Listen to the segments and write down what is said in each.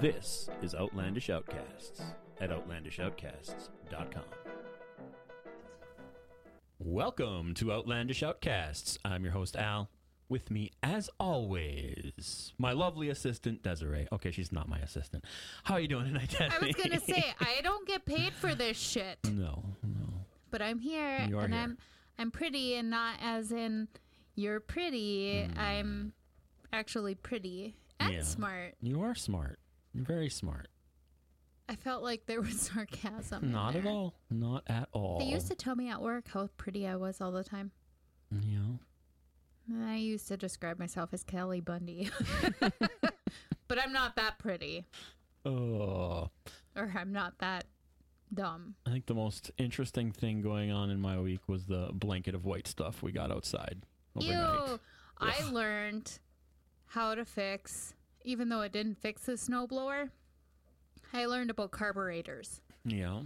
This is Outlandish Outcasts at OutlandishOutcasts.com. Welcome to Outlandish Outcasts. I'm your host, Al. With me, as always, my lovely assistant, Desiree. Okay, she's not my assistant. How are you doing tonight, I was gonna say I don't get paid for this shit, no, no. but I'm here and here. I'm I'm pretty and not as in you're pretty. Hmm. I'm actually pretty and Yeah. smart. You are smart. You're very smart. I felt like there was sarcasm. Not at all. Not at all. They used to tell me at work how pretty I was all the time. Yeah. I used to describe myself as Kelly Bundy. but I'm not that pretty. Oh. Or I'm not that dumb. I think the most interesting thing going on in my week was the blanket of white stuff we got outside overnight. Ew. I learned how to fix, even though it didn't fix the snowblower, I learned about carburetors Yeah.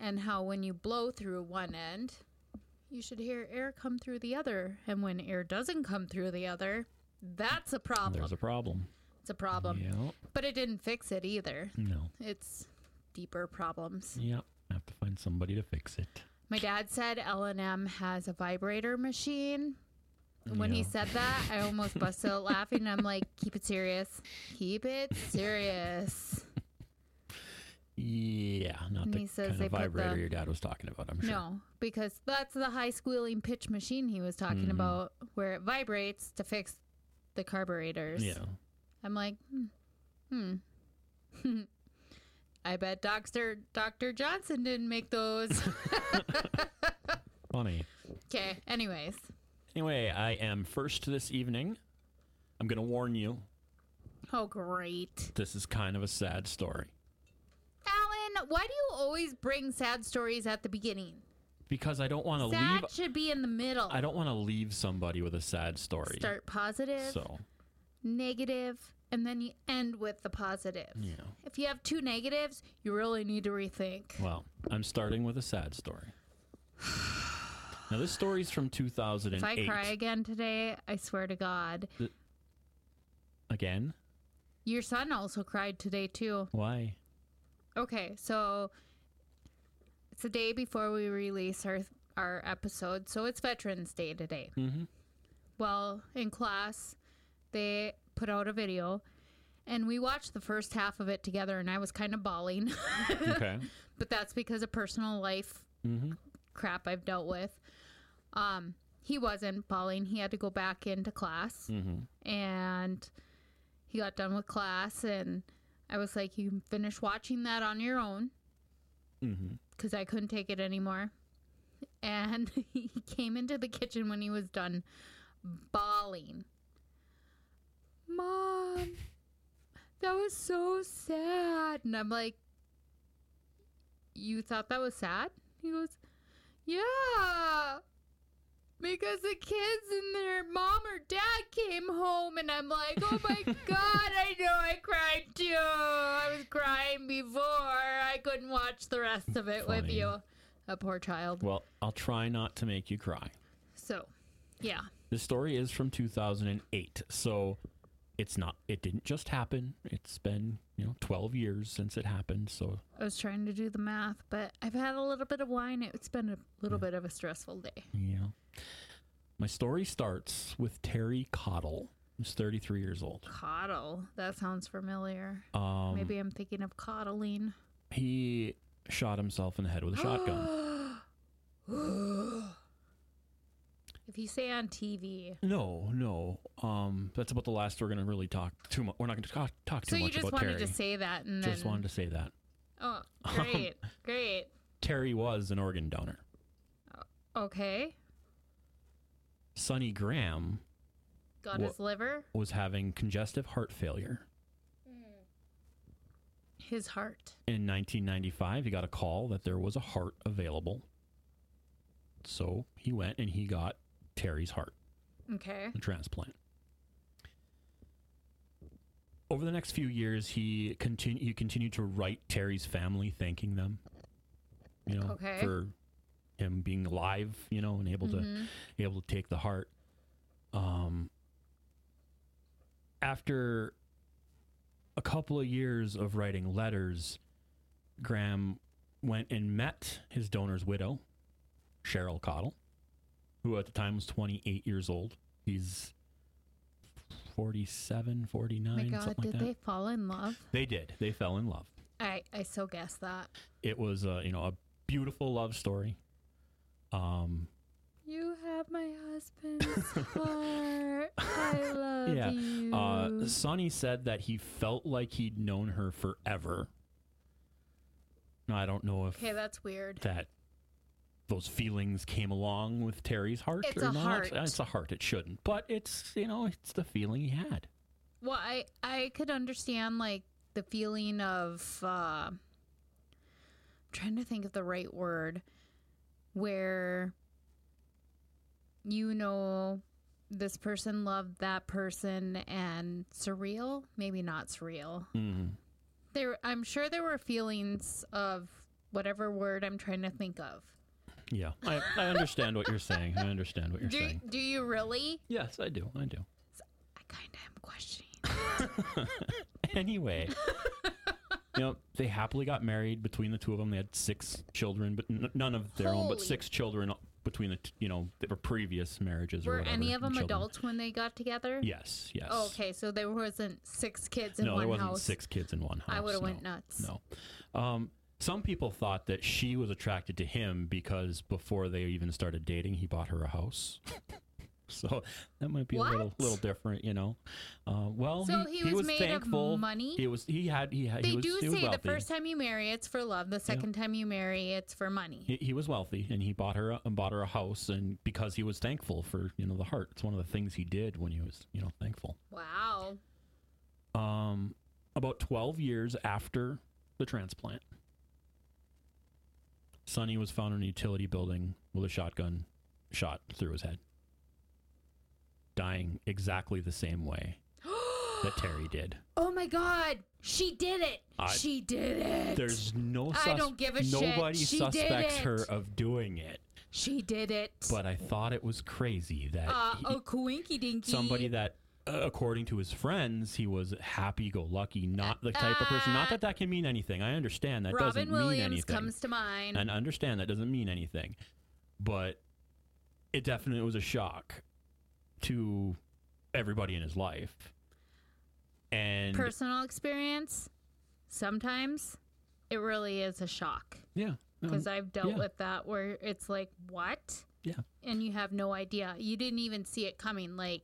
and how when you blow through one end, you should hear air come through the other. And when air doesn't come through the other, that's a problem. There's a problem. it's a problem. Yeah. But it didn't fix it either. No. It's deeper problems. Yeah. I have to find somebody to fix it. My dad said L&M has a vibrator machine. When he said that, I almost busted out laughing. I'm like, keep it serious. Keep it serious. Yeah. Not And the he says kind they of put vibrator the- your dad was talking about, I'm sure. No, because that's the high squealing pitch machine he was talking Mhm. about where it vibrates to fix the carburetors. Yeah. I'm like, hmm. hmm. I bet Dr. Dr. Johnson didn't make those. Funny. okay, anyways. Anyway, I am first this evening. I'm going to warn you. Oh, great. This is kind of a sad story Alan, why do you always bring sad stories at the beginning? because I don't want to leave. Sad should be in the middle. I don't want to leave somebody with a sad story. Start positive, So, negative, and then you end with the positive. yeah. If you have two negatives, you really need to rethink. Well, I'm starting with a sad story. Now, this story's from 2008. If I cry again today, I swear to God. Again? Your son also cried today, too. Why? Okay, so it's the day before we release our our episode, so it's Veterans Day today. Mm-hmm. Well, in class, they put out a video, and we watched the first half of it together, and I was kind of bawling, Okay. but that's because of personal life mm-hmm. crap I've dealt with. Um, he wasn't bawling; he had to go back into class, Mm-hmm. and he got done with class, and I was like, "You can finish watching that on your own." Mm-hmm. because I couldn't take it anymore. And he came into the kitchen when he was done bawling. Mom, that was so sad. And I'm like, You thought that was sad? He goes, Yeah. Because the kids and their mom or dad came home, and I'm like, oh my god, I know I cried too. I was crying before. I couldn't watch the rest of it with you. A poor child. Well, I'll try not to make you cry. So, yeah. This story is from 2008, so it's not. It didn't just happen. It's been you know 12 years since it happened. So I was trying to do the math, but I've had a little bit of wine. It's been a little bit of a stressful day. yeah. My story starts with Terry Cottle, who's 33 years old. Coddle. That sounds familiar. Um, Maybe I'm thinking of coddling. he shot himself in the head with a shotgun. if you say on TV. No, no. Um, that's about the last we're going to really talk too much. We're not going to talk, talk too So you much just about wanted Terry. to say that and just then. wanted to say that Oh, great. great. Terry was an organ donor. Okay. Sonny Graham Got his liver, was having congestive heart failure. Hmm. his heart. In 1995, he got a call that there was a heart available. So he went and he got Terry's heart, Okay. a transplant. Over the next few years, he continu- he continued to write Terry's family, thanking them, you know, Okay. for him being alive, you know, and able to Mhm. able to take the heart. Um, after a couple of years of writing letters, Graham went and met his donor's widow, Cheryl Cottle, who at the time was 28 years old. He's 47, 49, Oh my God, something did like that. they fall in love? They did. They fell in love. I I so guessed that. It was, uh, you know, a beautiful love story. Um, You have my husband's heart. I love Yeah, you. uh, Sonny said that he felt like he'd known her forever. Now, I don't know if okay, that's weird. that those feelings came along with Terry's heart It's or a not. heart. It's a heart. It shouldn't, but it's you know it's the feeling he had. Well, I I could understand like the feeling of uh I'm trying to think of the right word where you know this person loved that person and surreal, maybe not surreal. Mm. There I'm sure there were feelings of whatever word I'm trying to think of. Yeah, I, I understand what you're saying. I understand what you're Do saying. do you really? Yes, I do. I do. I kind of am questioning. anyway, you know, they happily got married between the two of them. They had six children, but n- none of their own, but Holy. six children between the t- you know their previous marriages. or Were whatever, any of them children. adults when they got together? Yes. Yes. Oh, okay, so there wasn't six kids in one house. no, one there wasn't house. six kids in one house. I would have no. went nuts. No. Um, some people thought that she was attracted to him because before they even started dating, he bought her a house. so that might be a little little different, you know. Uh, well, So he, he was made of thankful. money? He was. He had. He had. They he was, do he was say the first time you marry, it's for love. The second time you marry, it's for money. He, he was wealthy, and he bought her a, bought her a house, and because he was thankful for you know the heart. It's one of the things he did when he was you know thankful. Wow. Um, about twelve years after the transplant, Sonny was found in a utility building with a shotgun shot through his head, dying exactly the same way that Terry did. Oh my God, she did it. I- she did it. There's no. I don't give a shit. Nobody She did suspects her of doing it, she did it. but I thought it was crazy that uh, he- oh, coinky dinky. somebody that. Uh, according to his friends, he was happy-go-lucky, not the type of person. Not that that can mean anything. I understand that Robin doesn't Williams mean anything. comes to mind. and understand that doesn't mean anything but it definitely was a shock to everybody in his life and Personal experience. Sometimes it really is a shock yeah because I've dealt yeah. with that where it's like, what? yeah and you have no idea. You didn't even see it coming. Like,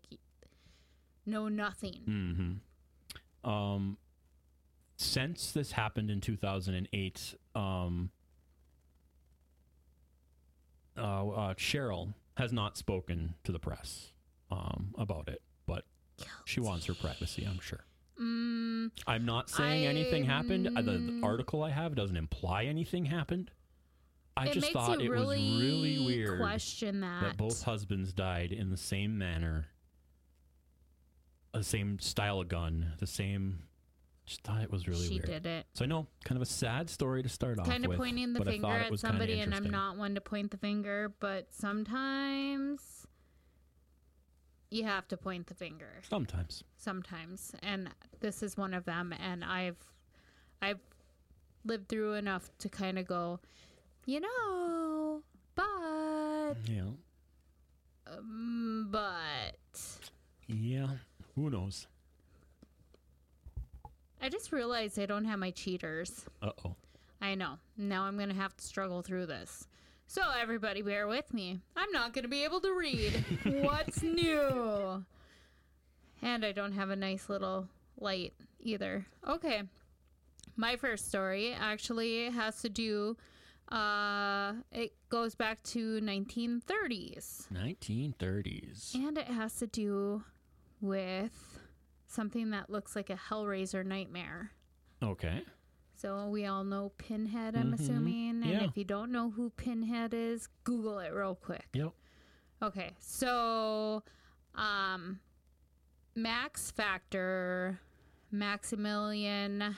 no, nothing. hmm um since this happened in 2008 um uh, uh cheryl has not spoken to the press um about it but she wants her privacy i'm sure Mm, I'm not saying anything happened. Uh, The, the article I have doesn't imply anything happened. I just thought it really, was really weird question that. that both husbands died in the same manner, the same style of gun, the same. Just thought it was really weird. she weird. did it. So I know, kind of a sad story to start off Kind of with. pointing the finger at somebody, and I'm not one to point the finger, but sometimes you have to point the finger. Sometimes. Sometimes, and this is one of them. And I've, I've lived through enough to kind of go, you know, but, Yeah. um, but. Yeah. Who knows? I just realized I don't have my cheaters. Uh oh. I know. Now I'm going to have to struggle through this. So, everybody, bear with me. I'm not going to be able to read what's new. And I don't have a nice little light either. Okay. My first story actually has to do, uh, it goes back to 1930s. 1930s. And it has to do with something that looks like a Hellraiser nightmare. Okay. So we all know Pinhead, I'm Mhm. assuming. And Yeah. if you don't know who Pinhead is, Google it real quick. Yep. Okay, so um, Max Factor, Maximilian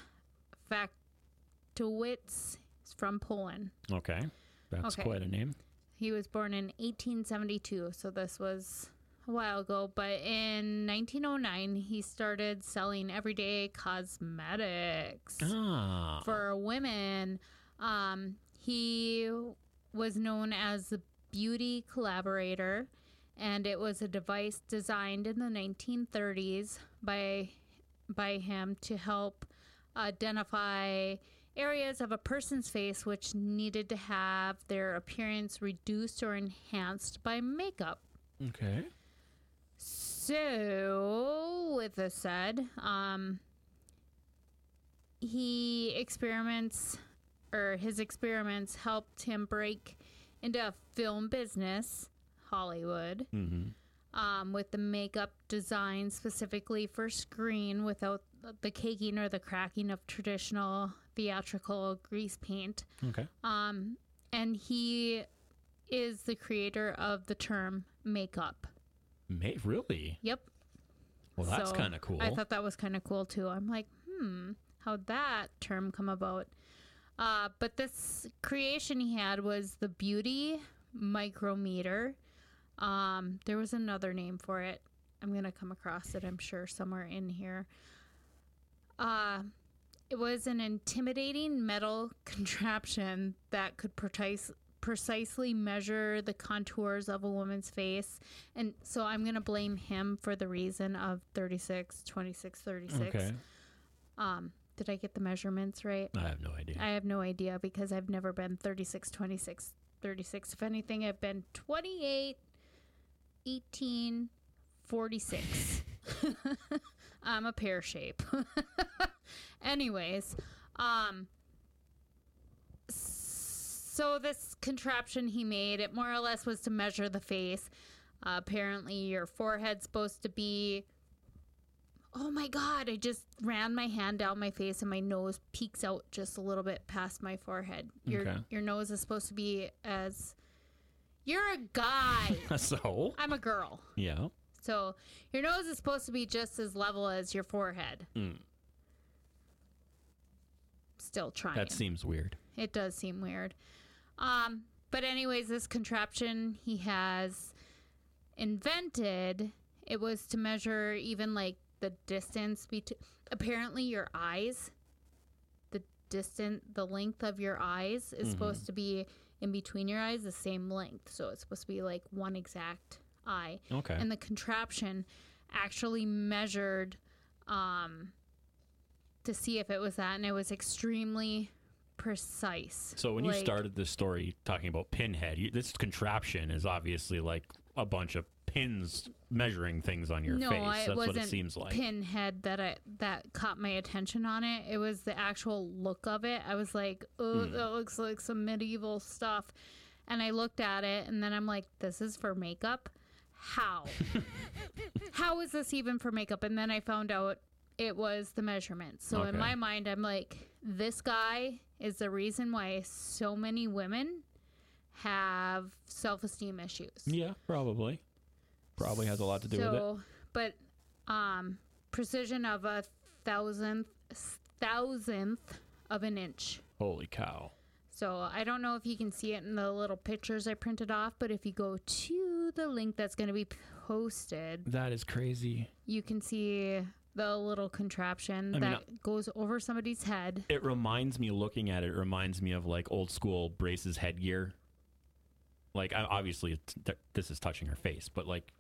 Factowitz is from Poland. Okay. That's Okay. quite a name. He was born in 1872, so this was a while ago, but in 1909 he started selling everyday cosmetics Ah. for women. Um, he was known as the beauty calibrator, and it was a device designed in the 1930s by by him to help identify areas of a person's face which needed to have their appearance reduced or enhanced by makeup. okay. So, with this said, um, he experiments, or his experiments helped him break into a film business, Hollywood, Mm-hmm. um, with the makeup design specifically for screen without the caking or the cracking of traditional theatrical grease paint. Okay. Um, and he is the creator of the term makeup. May really? Yep. Well, that's So, kind of cool. I thought that was kind of cool too. I'm like, hmm, how'd that term come about? Uh, but this creation he had was the beauty micrometer. Um, there was another name for it. I'm gonna come across it. I'm sure somewhere in here. Uh, it was an intimidating metal contraption that could precise, precisely measure the contours of a woman's face. And so I'm going to blame him for the reason of 36, 26, 36. okay. Um, did I get the measurements right? I have no idea. I have no idea because I've never been 36, 26, 36. If anything, I've been 28, 18, 46. I'm a pear shape. Anyways, um, so this contraption he made, it more or less was to measure the face. Uh, apparently, your forehead's supposed to be. Oh my god! I just ran my hand down my face, and my nose peeks out just a little bit past my forehead. Your Okay. your nose is supposed to be as. You're a guy. so, I'm a girl. yeah. So your nose is supposed to be just as level as your forehead. Mm. Still trying. That seems weird. It does seem weird. Um, but anyways, this contraption he has invented, it was to measure even like the distance between apparently your eyes, the distant the length of your eyes is supposed to be in between your eyes the same length. So it's supposed to be like one exact eye. Okay. And the contraption actually measured um to see if it was that and it was extremely precise. so when you started this story talking about pinhead, you, this contraption is obviously like a bunch of pins measuring things on your no, face. I- it wasn't what it seems like. pinhead that I that caught my attention on it. It was the actual look of it. I was like, "Oh, Hmm. that looks like some medieval stuff." And I looked at it and then I'm like, "This is for makeup? How? How is this even for makeup?" And then I found out it was the measurement. So in my mind, I'm like, "This guy is the reason why so many women have self-esteem issues." yeah, probably. Probably has a lot to do with it. but um, precision of a thousandth thousandth of an inch. Holy cow. So I don't know if you can see it in the little pictures I printed off, but if you go to the link that's going to be posted, That is crazy. you can see the little contraption I mean, that goes over somebody's head. It reminds me, looking at it, it reminds me of like old school braces headgear. Like, I, obviously, th- this is touching her face, but like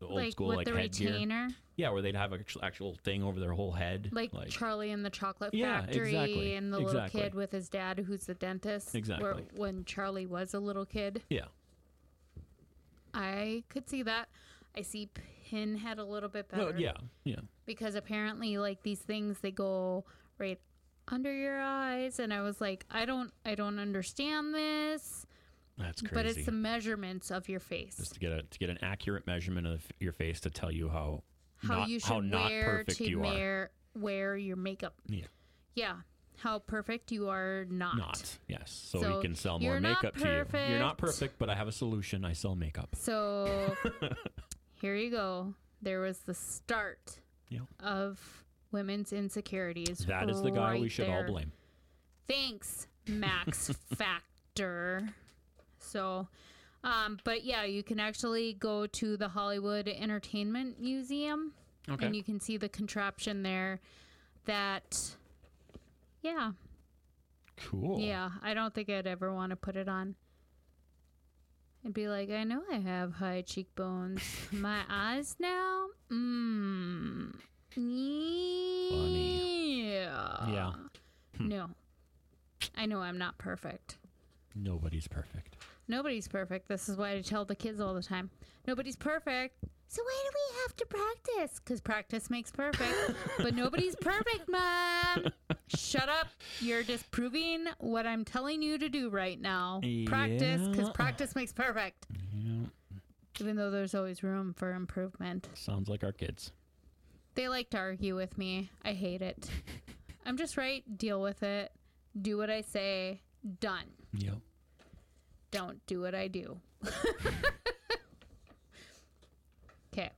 the old like school like the headgear. retainer, Yeah, where they'd have an actual, actual thing over their whole head. like, Charlie and the Chocolate Yeah, Factory, exactly, and the exactly. little kid with his dad, who's the dentist. Where, Exactly. when Charlie was a little kid. yeah. I could see that. I see Pinhead a little bit better. Well, yeah, yeah. Because apparently like these things they go right under your eyes and I was like, I don't I don't understand this. That's crazy. But it's the measurements of your face. Just to get a to get an accurate measurement of your face to tell you how how not, you should how not wear perfect to you are. wear wear your makeup. Yeah. Yeah. How perfect you are not. Not yes. So, So we can sell more makeup to you. You're not perfect, but I have a solution. I sell makeup. So here you go. There was the start Yeah. of women's insecurities. That is the guy we should there. all blame. Thanks, Max Factor. So, Um, but yeah, you can actually go to the Hollywood Entertainment Museum Okay. and you can see the contraption there that yeah cool. yeah i don't think i'd ever want to put it on i'd be like i know i have high cheekbones my eyes now mm yeah Yeah. Hmm. no i know i'm not perfect Nobody's perfect. Nobody's perfect. This is why I tell the kids all the time. Nobody's perfect. So why do we have to practice? Because practice makes perfect. but nobody's perfect, Mom. Shut up. You're disproving what I'm telling you to do right now. Practice, because Yeah. practice makes perfect. Yeah. Even though there's always room for improvement. Sounds like our kids. They like to argue with me. I hate it. I'm just right. Deal with it. Do what I say. Done. Yep. Don't do what I do. Okay.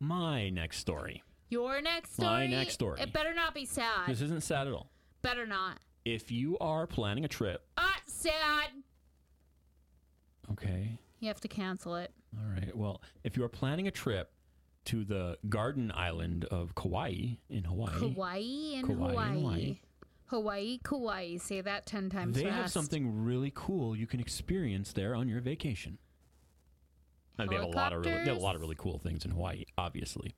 My next story. Your next story. My next story. It better not be sad. This isn't sad at all. better not. If you are planning a trip, Ah, sad. okay. You have to cancel it. All right. Well, if you are planning a trip to the Garden Island of Kauai in Hawaii, Hawaii and Kauai Hawaii. Hawaii. Hawaii, Kauai. Say that ten times they fast. have something really cool you can experience there on your vacation. They have a lot of really, they have a lot of really cool things in Hawaii, obviously,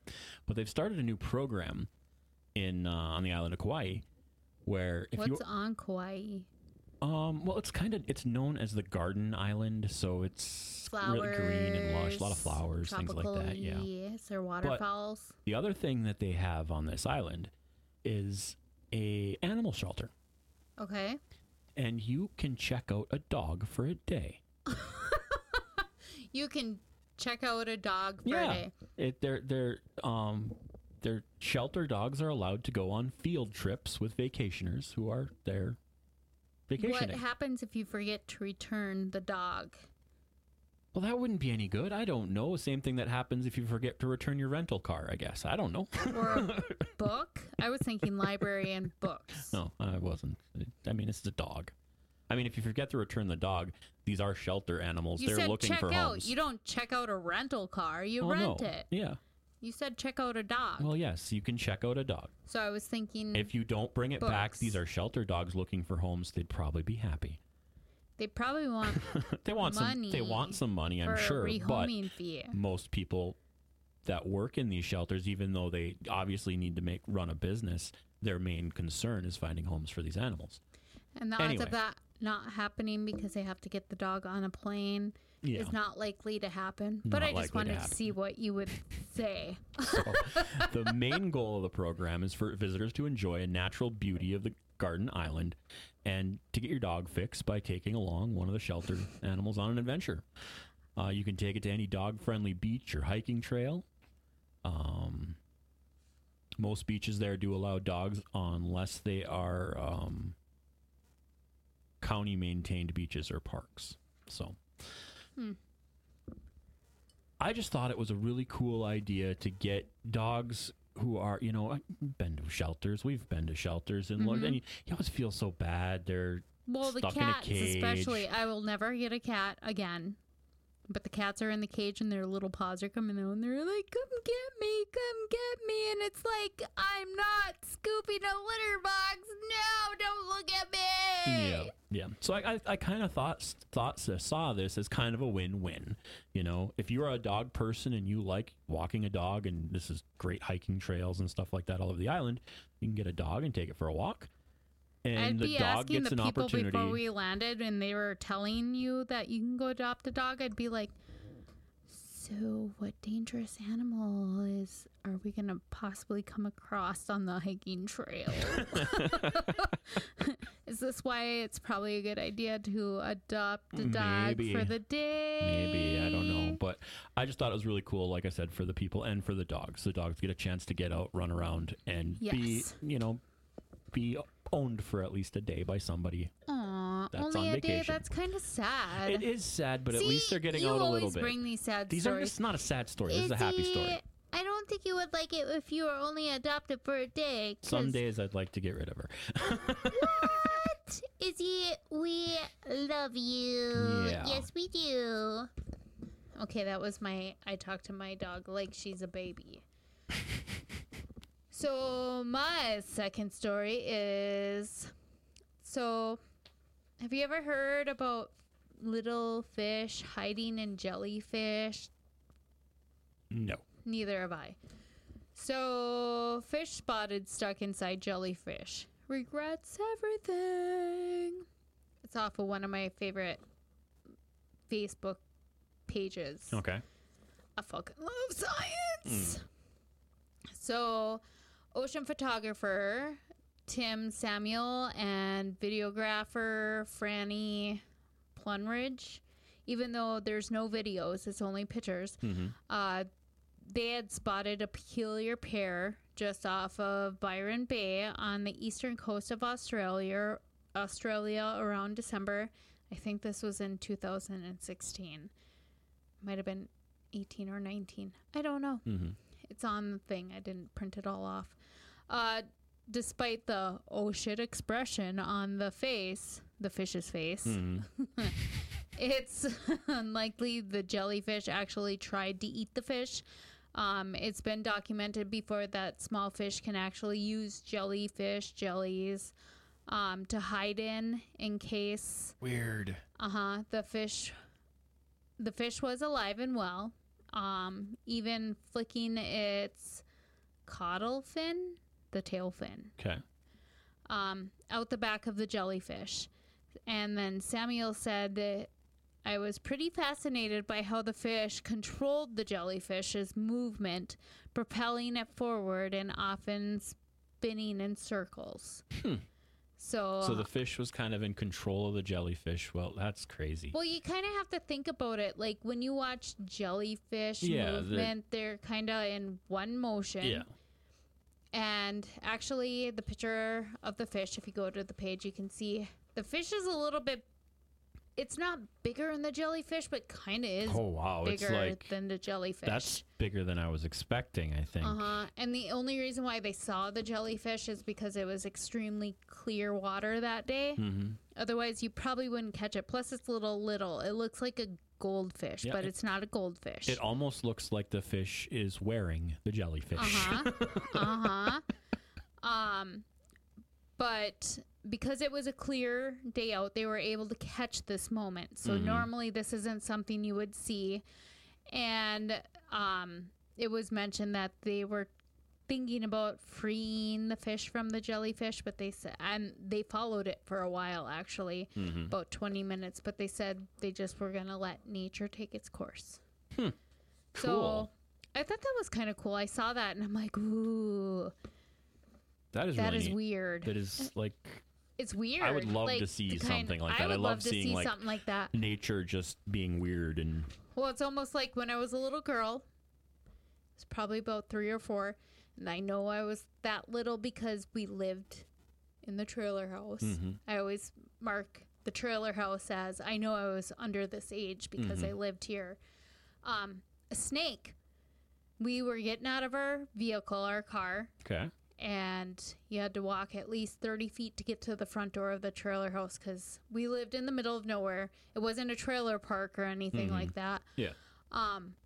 but they've started a new program in uh, on the island of Kauai, where if What's you on Kauai? um well it's kind of it's known as the Garden Island, so it's really green and lush, a lot of flowers, things like that. Yeah. Is there waterfalls? The other thing that they have on this island is a animal shelter, Okay. and you can check out a dog for a day. You can check out a dog for Yeah. a day. It their their um their shelter dogs are allowed to go on field trips with vacationers who are there vacationing. What happens if you forget to return the dog? well, that wouldn't be any good. I don't know. Same thing that happens if you forget to return your rental car. I guess I don't know. Or a book? I was thinking library and books. no, I wasn't. I mean, it's a dog. I mean, if you forget to return the dog, these are shelter animals. You They're said looking check for out. homes. You don't check out a rental car. You oh, rent no. it. Yeah. You said check out a dog. Well, yes, you can check out a dog. so I was thinking If you don't bring it back, Books. these are shelter dogs looking for homes. They'd probably be happy. they probably want they want some. They Money want some money, for I'm sure. a But rehoming fee. most people that work in these shelters, even though they obviously need to make run a business, their main concern is finding homes for these animals. And the odds anyway. of that not happening because they have to get the dog on a plane Yeah. is not likely to happen. But Not I just likely to wanted to, see what you would say. So the main goal of the program is for visitors to enjoy a natural beauty of the garden island and to get your dog fixed by taking along one of the shelter animals on an adventure. Uh, you can take it to any dog-friendly beach or hiking trail. Um, most beaches there do allow dogs unless they are um, county-maintained beaches or parks. So. Hmm. I just thought it was a really cool idea to get dogs who are, you know, I've been to shelters. We've been to shelters, and, Mhm. and you, you always feel so bad. They're Well, the Stuck in a cats, especially. I will never get a cat again. But the cats are in the cage and their little paws are coming out and they're like, come get me, come get me. And it's like, I'm not scooping a litter box. No, don't look at me. yeah, yeah. So I, I, I kind of thought thought uh, saw this as kind of a win-win. You know, if you're a dog person and you like walking a dog, and this is great hiking trails and stuff like that all over the island, you can get a dog and take it for a walk, and I'd the be dog asking gets the an people opportunity. before we landed and they were telling you that you can go adopt a dog. I'd be like, so what dangerous animal is are we gonna possibly come across on the hiking trail? is this why it's probably a good idea to adopt a dog Maybe. for the day? Maybe I don't know, but I just thought it was really cool. Like I said, for the people and for the dogs, the dogs get a chance to get out, run around, and be you know be owned for at least a day by somebody. Aw, That's only on a day. That's kind of sad. It is sad, but at least they're getting out a little bit. Bring these sad These are stories. it's not a sad story. This is a happy story. I don't think you would like it if you were only adopted for a day. 'cause- Some days I'd like to get rid of her. What? Izzy, we love you. Yeah. Yes, we do. Okay, that was my. I talked to my dog like she's a baby. so, my second story is so, have you ever heard about little fish hiding in jellyfish? No. Neither have I. So, fish spotted stuck inside jellyfish. Regrets everything. It's off of one of my favorite Facebook pages. Okay. I fucking love science. Hmm. So, ocean photographer Tim Samuel and videographer Franny Plunridge, even though there's no videos, it's only pictures, Mm-hmm. uh, they had spotted a peculiar pair just off of Byron Bay on the eastern coast of Australia, Australia around December. I think this was in 2016. Might have been 18 or 19. I don't know. Mm-hmm. It's on the thing. I didn't print it all off. Uh, despite the oh shit expression on the face, the fish's face, Mm-hmm. it's unlikely the jellyfish actually tried to eat the fish. Um, it's been documented before that small fish can actually use jellyfish jellies um, to hide in in case Weird. uh huh. The fish, the fish was alive and well. Um, even flicking its caudal fin, the tail fin, Okay. um, out the back of the jellyfish. And then Samuel said that I was pretty fascinated by how the fish controlled the jellyfish's movement, propelling it forward and often spinning in circles. Hmm. So, So the fish was kind of in control of the jellyfish. Well, that's crazy. Well, you kind of have to think about it. Like when you watch jellyfish Yeah, they're- movement, they're kind of in one motion. yeah. And actually, the picture of the fish, if you go to the page, you can see the fish is a little bit. It's not bigger than the jellyfish, but kind of is Oh wow, it's bigger like than the jellyfish. that's bigger than I was expecting. I think. Uh huh. And the only reason why they saw the jellyfish is because it was extremely clear water that day. Mm-hmm. Otherwise, you probably wouldn't catch it. Plus, it's little little. It looks like a goldfish, Yeah, but it- it's not a goldfish. It almost looks like the fish is wearing the jellyfish. Uh huh. uh huh. Um, but because it was a clear day out, they were able to catch this moment. So Mhm. normally this isn't something you would see, and um, it was mentioned that they were thinking about freeing the fish from the jellyfish, but they said and they followed it for a while actually, mm-hmm. about twenty minutes. But they said they just were gonna let nature take its course. Hmm. So Cool. I thought that was kind of cool. I saw that and I'm like, ooh, That is that really is weird. That is like it's weird. I would love like, to see something like that. I would love love to seeing, see like- something like that. nature just being weird and Well, it's almost like when I was a little girl. It's probably about three or four, and I know I was that little because we lived in the trailer house. Mhm. I always mark the trailer house as I know I was under this age because Mm-hmm. I lived here. Um, a snake. We were getting out of our vehicle, our car, okay. and you had to walk at least 30 feet to get to the front door of the trailer house because we lived in the middle of nowhere. It wasn't a trailer park or anything Mhm. like that. Yeah. Um,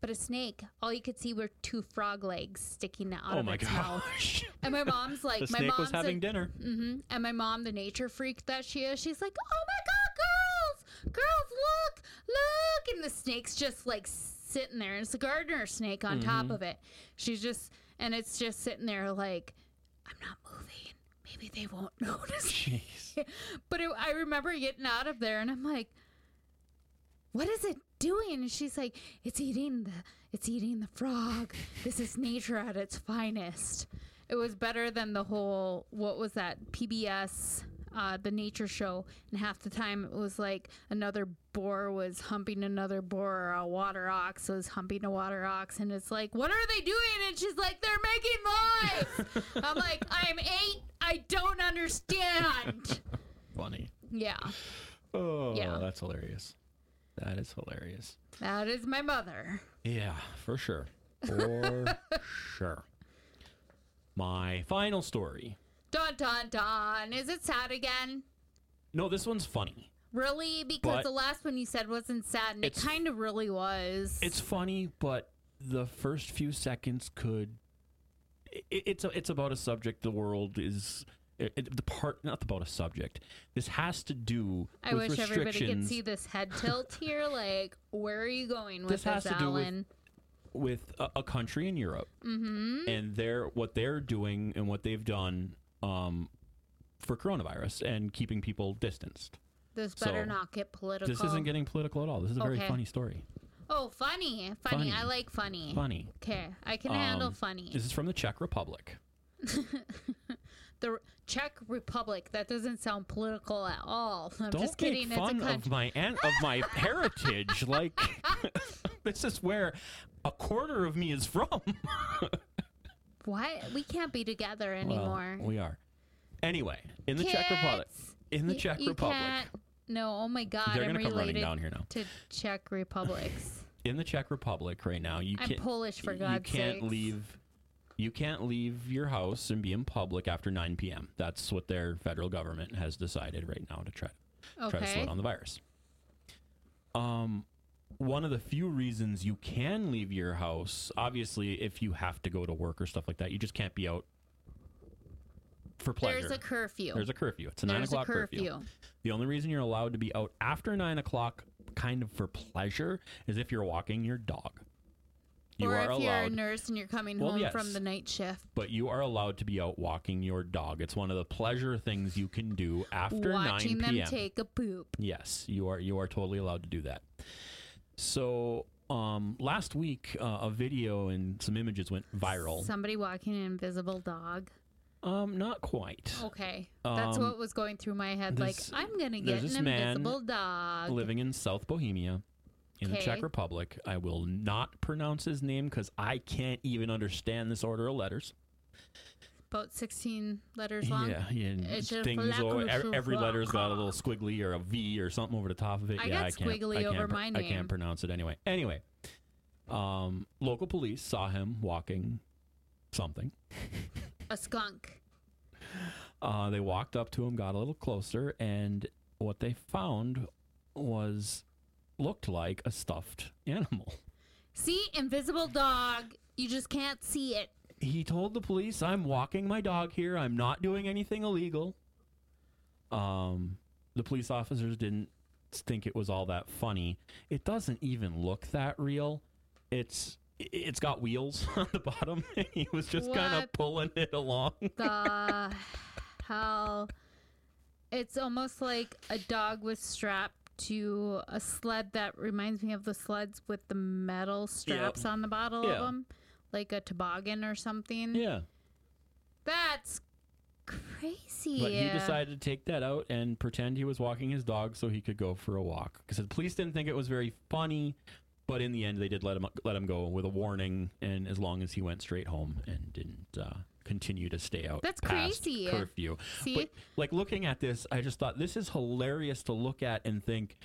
but a snake, all you could see were two frog legs sticking out Oh of my its mouth. gosh. And my mom's like, the my snake mom's was having a, dinner. hmm And my mom, the nature freak that she is, she's like, "Oh my god, girls, girls, look, look!" And the snake's just like sitting there, and it's a gardener snake on top Mhm. of it. She's just, and it's just sitting there like, "I'm not moving. Maybe they won't notice." Jeez. but it, I remember getting out of there, and I'm like, "What is it doing?" And she's like, "It's eating the, it's eating the frog. This is nature at its finest." It was better than the whole what was that PBS, uh, the nature show, and half the time it was like another boar was humping another boar, or a water ox was humping a water ox, and it's like, "What are they doing?" And she's like, "They're making noise." I'm like, "I'm eight. I don't understand." Funny. Yeah. Oh, Yeah. that's hilarious. That is hilarious. That is my mother. Yeah, for sure. For sure. My final story. Dun dun dun. Is it sad again? No, this one's funny. Really? Because But- the last one you said wasn't sad, and it It's- kind of really was. It's funny, but the first few seconds could. It, it's a, it's about a subject the world is. It, it- the part not about a subject. This has to do I with wish everybody could see this head tilt here. Like, where are you going with This this, has to do with- with a, a country in Europe, mm-hmm. and they're what they're doing and what they've done um, for coronavirus and keeping people distanced. This better so, not get political. This isn't getting political at all. This is a very funny story. oh, funny. funny, Funny. I like funny. Funny. Okay, I can handle Um, funny. This is from the Czech Republic. the Czech Republic. That doesn't sound political at all. I'm Don't just kidding. make fun it's a of my an- of my heritage. Like this is where a quarter of me is from. What? We can't be together anymore. Well, we are. Anyway, in the Czech Republic. In the y- Czech Republic. Can't, no, oh my God, They're I'm gonna come running down here now. to Czech Republics. In the Czech Republic right now, you I'm can't Polish for you can't sakes. leave you can't leave your house and be in public after 9 p.m. That's what their federal government has decided right now to try try to slow down the virus. Um, one of the few reasons you can leave your house, obviously, if you have to go to work or stuff like that, you just can't be out for pleasure. There's a curfew. There's a curfew. It's a nine There's a o'clock curfew. The only reason you're allowed to be out after nine o'clock, kind of for pleasure, is if you're walking your dog. You or are if you're a allowed, nurse and you're coming Well, home yes. from the night shift, but you are allowed to be out walking your dog. It's one of the pleasure things you can do after watching 9 them p.m. take a poop. Yes, you are you are totally allowed to do that. So um, last week, uh, a video and some images went viral. Somebody walking an invisible dog. Um, not quite. Okay, that's Um, what was going through my head. Like, this- I'm gonna there's get this an man invisible dog. Living in South Bohemia, in the Czech Republic. I will not pronounce his name because I can't even understand this order of letters. About 16 letters long. Yeah, yeah. and things. Or every, every letter's got a little squiggly or a V or something over the top of it. I yeah, I can't. squiggly I can't over pr- my I can't pronounce it anyway. Anyway, um, local police saw him walking something. A skunk. Uh, they walked up to him, got a little closer, and what they found was looked like a stuffed animal. See, invisible dog. You just can't see it. He told the police, "I'm walking my dog here. I'm not doing anything illegal." Um, the police officers didn't think it was all that funny. It doesn't even look that real. It's it's got wheels on the bottom. he was just kind of pulling it along. The hell. It's almost like a dog was strapped to a sled that reminds me of the sleds with the metal straps on the bottle Yeah. of them, like a toboggan or something. yeah. That's crazy. But he decided to take that out and pretend he was walking his dog so he could go for a walk. Because the police didn't think it was very funny, but in the end, they did let him let him go with a warning, and as long as he went straight home and didn't uh, continue to stay out. That's crazy. Curfew. See? But like looking at this, I just thought this is hilarious to look at and think.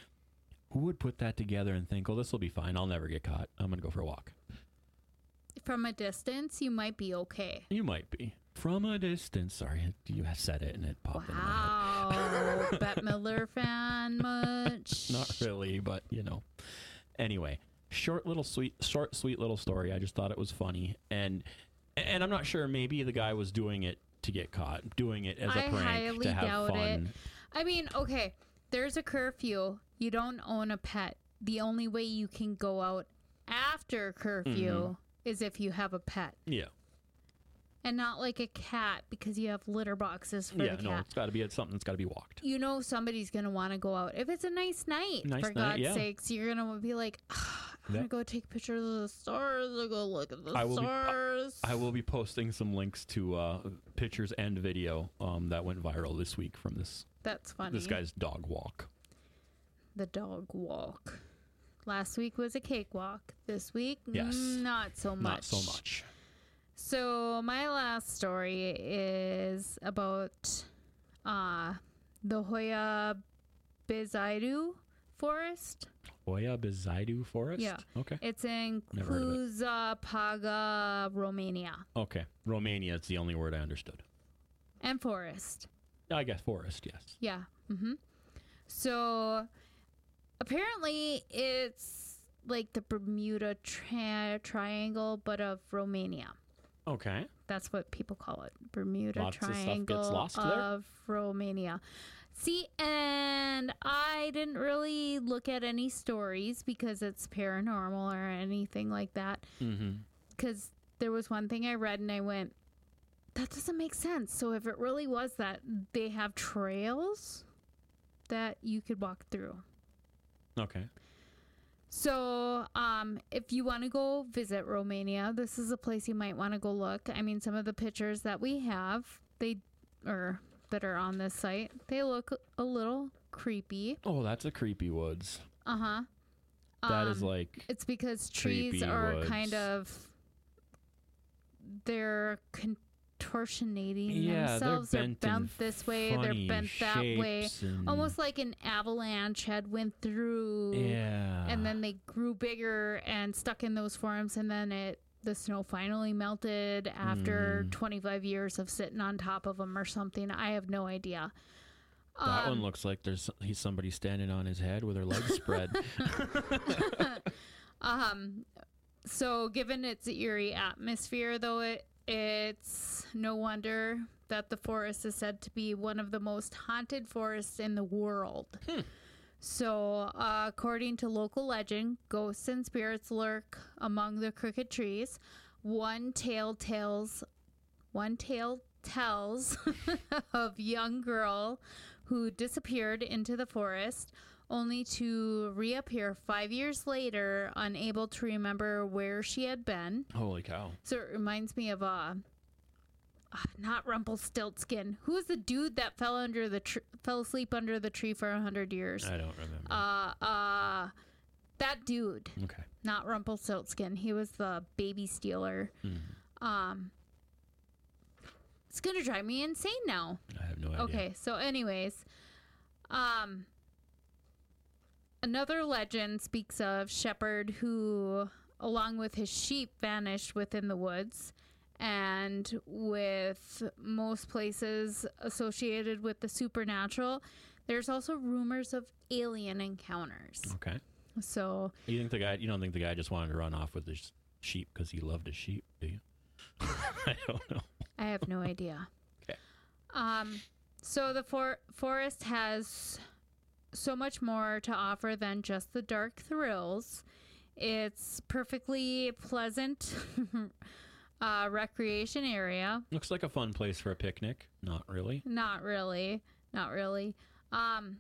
Who would put that together and think, "Oh, this will be fine. I'll never get caught. I'm gonna go for a walk." From a distance, you might be okay. You might be from a distance. Sorry, you said it and it popped in my head. Wow. Bette Midler fan much? Not really, but you know. Anyway, short little sweet, short sweet little story. I just thought it was funny, and and I'm not sure. Maybe the guy was doing it to get caught, doing it as a I prank to have doubt fun. it. I mean, okay, there's a curfew. You don't own a pet. The only way you can go out after curfew Mm-hmm. is if you have a pet. Yeah, And not like a cat because you have litter boxes for yeah. the No, it's got to be something that's got to be walked. You know somebody's gonna want to go out. If it's a nice night, Nice for night, God's yeah. sakes, you're gonna be like, "Ah, I'm Yeah. gonna go take pictures of the stars. I go look at the I will be- I- stars. I will be posting some links to uh, pictures and video um, that went viral this week from this That's funny. this guy's dog walk. the dog walk. Last week was a cakewalk. This week, Yes. not so much. Not so much. So my last story is about uh, the Hoya Bizaidu forest. Hoya Bizaidu Forest. Yeah. Okay. It's in Never heard of it. Cluj Paga, Romania, Okay. Romania is the only word I understood. and forest. I guess forest. Yes. Yeah. hmm So apparently it's like the Bermuda tri- Triangle, but of Romania. Okay. That's what people call it. Bermuda Lots of Triangle there? of Romania. See, and I didn't really look at any stories because it's paranormal or anything like that. Mm-hmm. Because there was one thing I read and I went, that doesn't make sense. So if it really was that, they have trails that you could walk through. Okay. So, um, if you want to go visit Romania, this is a place you might want to go look. I mean, some of the pictures that we have, they or that are on this site, they look a little creepy. Oh, that's a creepy woods. Uh huh. That is like It's because trees are woods. kind of they're contortionating yeah, they're themselves. They're bent, bent, in this way. They're bent that way. Almost like an avalanche had went through. Yeah. and then they grew bigger and stuck in those forms and then it the snow finally melted after Mhm. 25 years of sitting on top of them or something i have no idea that one Um, looks like there's he's somebody standing on his head with her legs spread. um so given its eerie atmosphere though it it's no wonder that the forest is said to be one of the most haunted forests in the world Hmm. So, uh, according to local legend, ghosts and spirits lurk among the crooked trees. One tale tells, one tale tells of young girl who disappeared into the forest, only to reappear five years later, unable to remember where she had been. Holy cow. So it reminds me of uh, uh not Rumpelstiltskin. Who was the dude that fell under the tr- fell asleep under the tree for a hundred years? I don't remember. uh uh that dude okay. not rumpelstiltskin he was the baby stealer Mhm. um it's gonna drive me insane now I have no idea. okay so anyways um another legend speaks of shepherd who along with his sheep vanished within the woods and with most places associated with the supernatural there's also rumors of alien encounters Okay. so You think the guy? You don't think the guy just wanted to run off with his sheep because he loved his sheep? Do you? I don't know. I have no idea. Okay. Um, so the for- forest has so much more to offer than just the dark thrills. It's perfectly pleasant uh, recreation area. Looks like a fun place for a picnic. Not really. Not really. Not really. Um,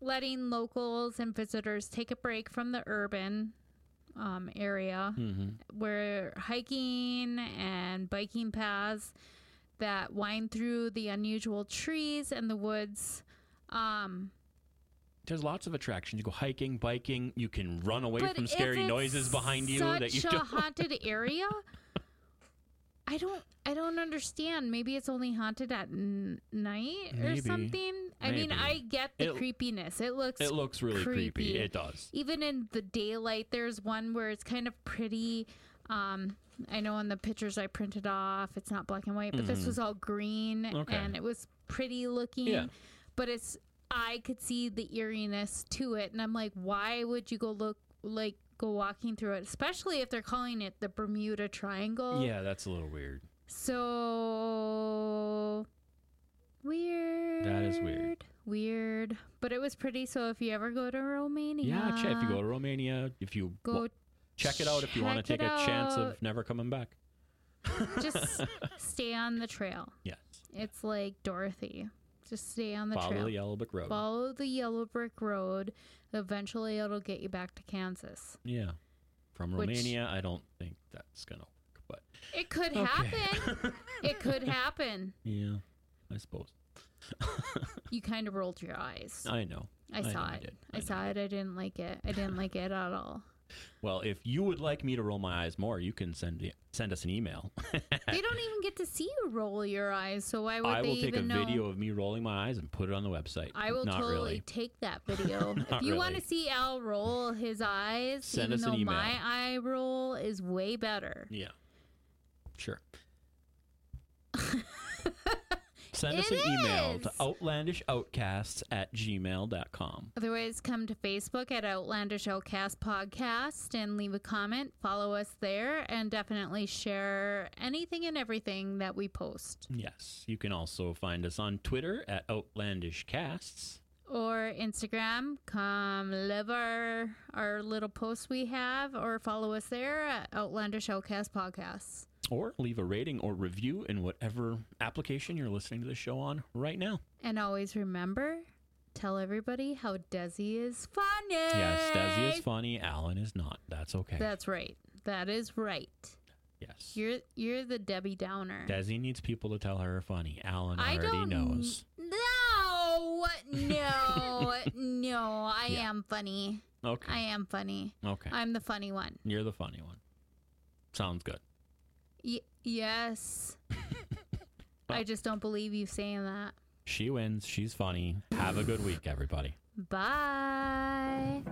letting locals and visitors take a break from the urban um, area Mm-hmm. where hiking and biking paths that wind through the unusual trees and the woods. Um, There's lots of attractions. You go hiking, biking. You can run away but from scary noises behind you such that you a don't. haunted area. I don't. I don't understand. Maybe it's only haunted at n- night or Maybe. something. I mean, I get the It- creepiness. It looks It looks really creepy. creepy. It does. even in the daylight there's one where it's kind of pretty um i know in the pictures i printed off it's not black and white but this Mhm. was all green Okay. and it was pretty looking Yeah. but it's i could see the eeriness to it and i'm like why would you go look like go walking through it especially if they're calling it the bermuda triangle Yeah, that's a little weird. so weird That is weird. weird but it was pretty so if you ever go to romania Yeah, if you go to Romania, if you go wa- check it out, if you want to take a chance out. of never coming back. just stay on the trail. Yes. It's like Dorothy. Just stay on the Follow trail. the yellow brick road. Follow the yellow brick road. Eventually, it'll get you back to Kansas. Yeah. From Which- Romania, I don't think that's gonna work, but It could Okay. happen. it could happen. yeah, I suppose. You kind of rolled your eyes. I know. I know saw you it. I, I saw it. I didn't like it. I didn't like it at all. Well, if you would like me to roll my eyes more, you can send send us an email. They don't even get to see you roll your eyes, so why would I they will take a know? video of me rolling my eyes and put it on the website. I will Not totally really. take that video. if you want to see Al roll his eyes, Send even us an though email. my eye roll is way better. Yeah. Sure. Send us It an email to is. outlandishoutcasts at gmail.com. Otherwise, come to Facebook at Outlandish Outcast Podcast and leave a comment. Follow us there and definitely share anything and everything that we post. Yes. You can also find us on Twitter at outlandishcasts. Or Instagram, come live our, our little posts we have, or follow us there at Outlandish Outcast Podcasts. Or leave a rating or review in whatever application you're listening to the show on right now. And always remember, tell everybody how Desi is funny. Yes, Desi is funny. Alan is not. That's okay. That's right. That is right. yes. You're you're the Debbie Downer. Desi needs people to tell her funny. Alan I already knows. No, no, no. I Yeah. am funny. Okay. I am funny. okay. I'm the funny one. You're the funny one. Sounds good. Y- yes. I just don't believe you saying that. She wins. She's funny. Have a good week, everybody. Bye.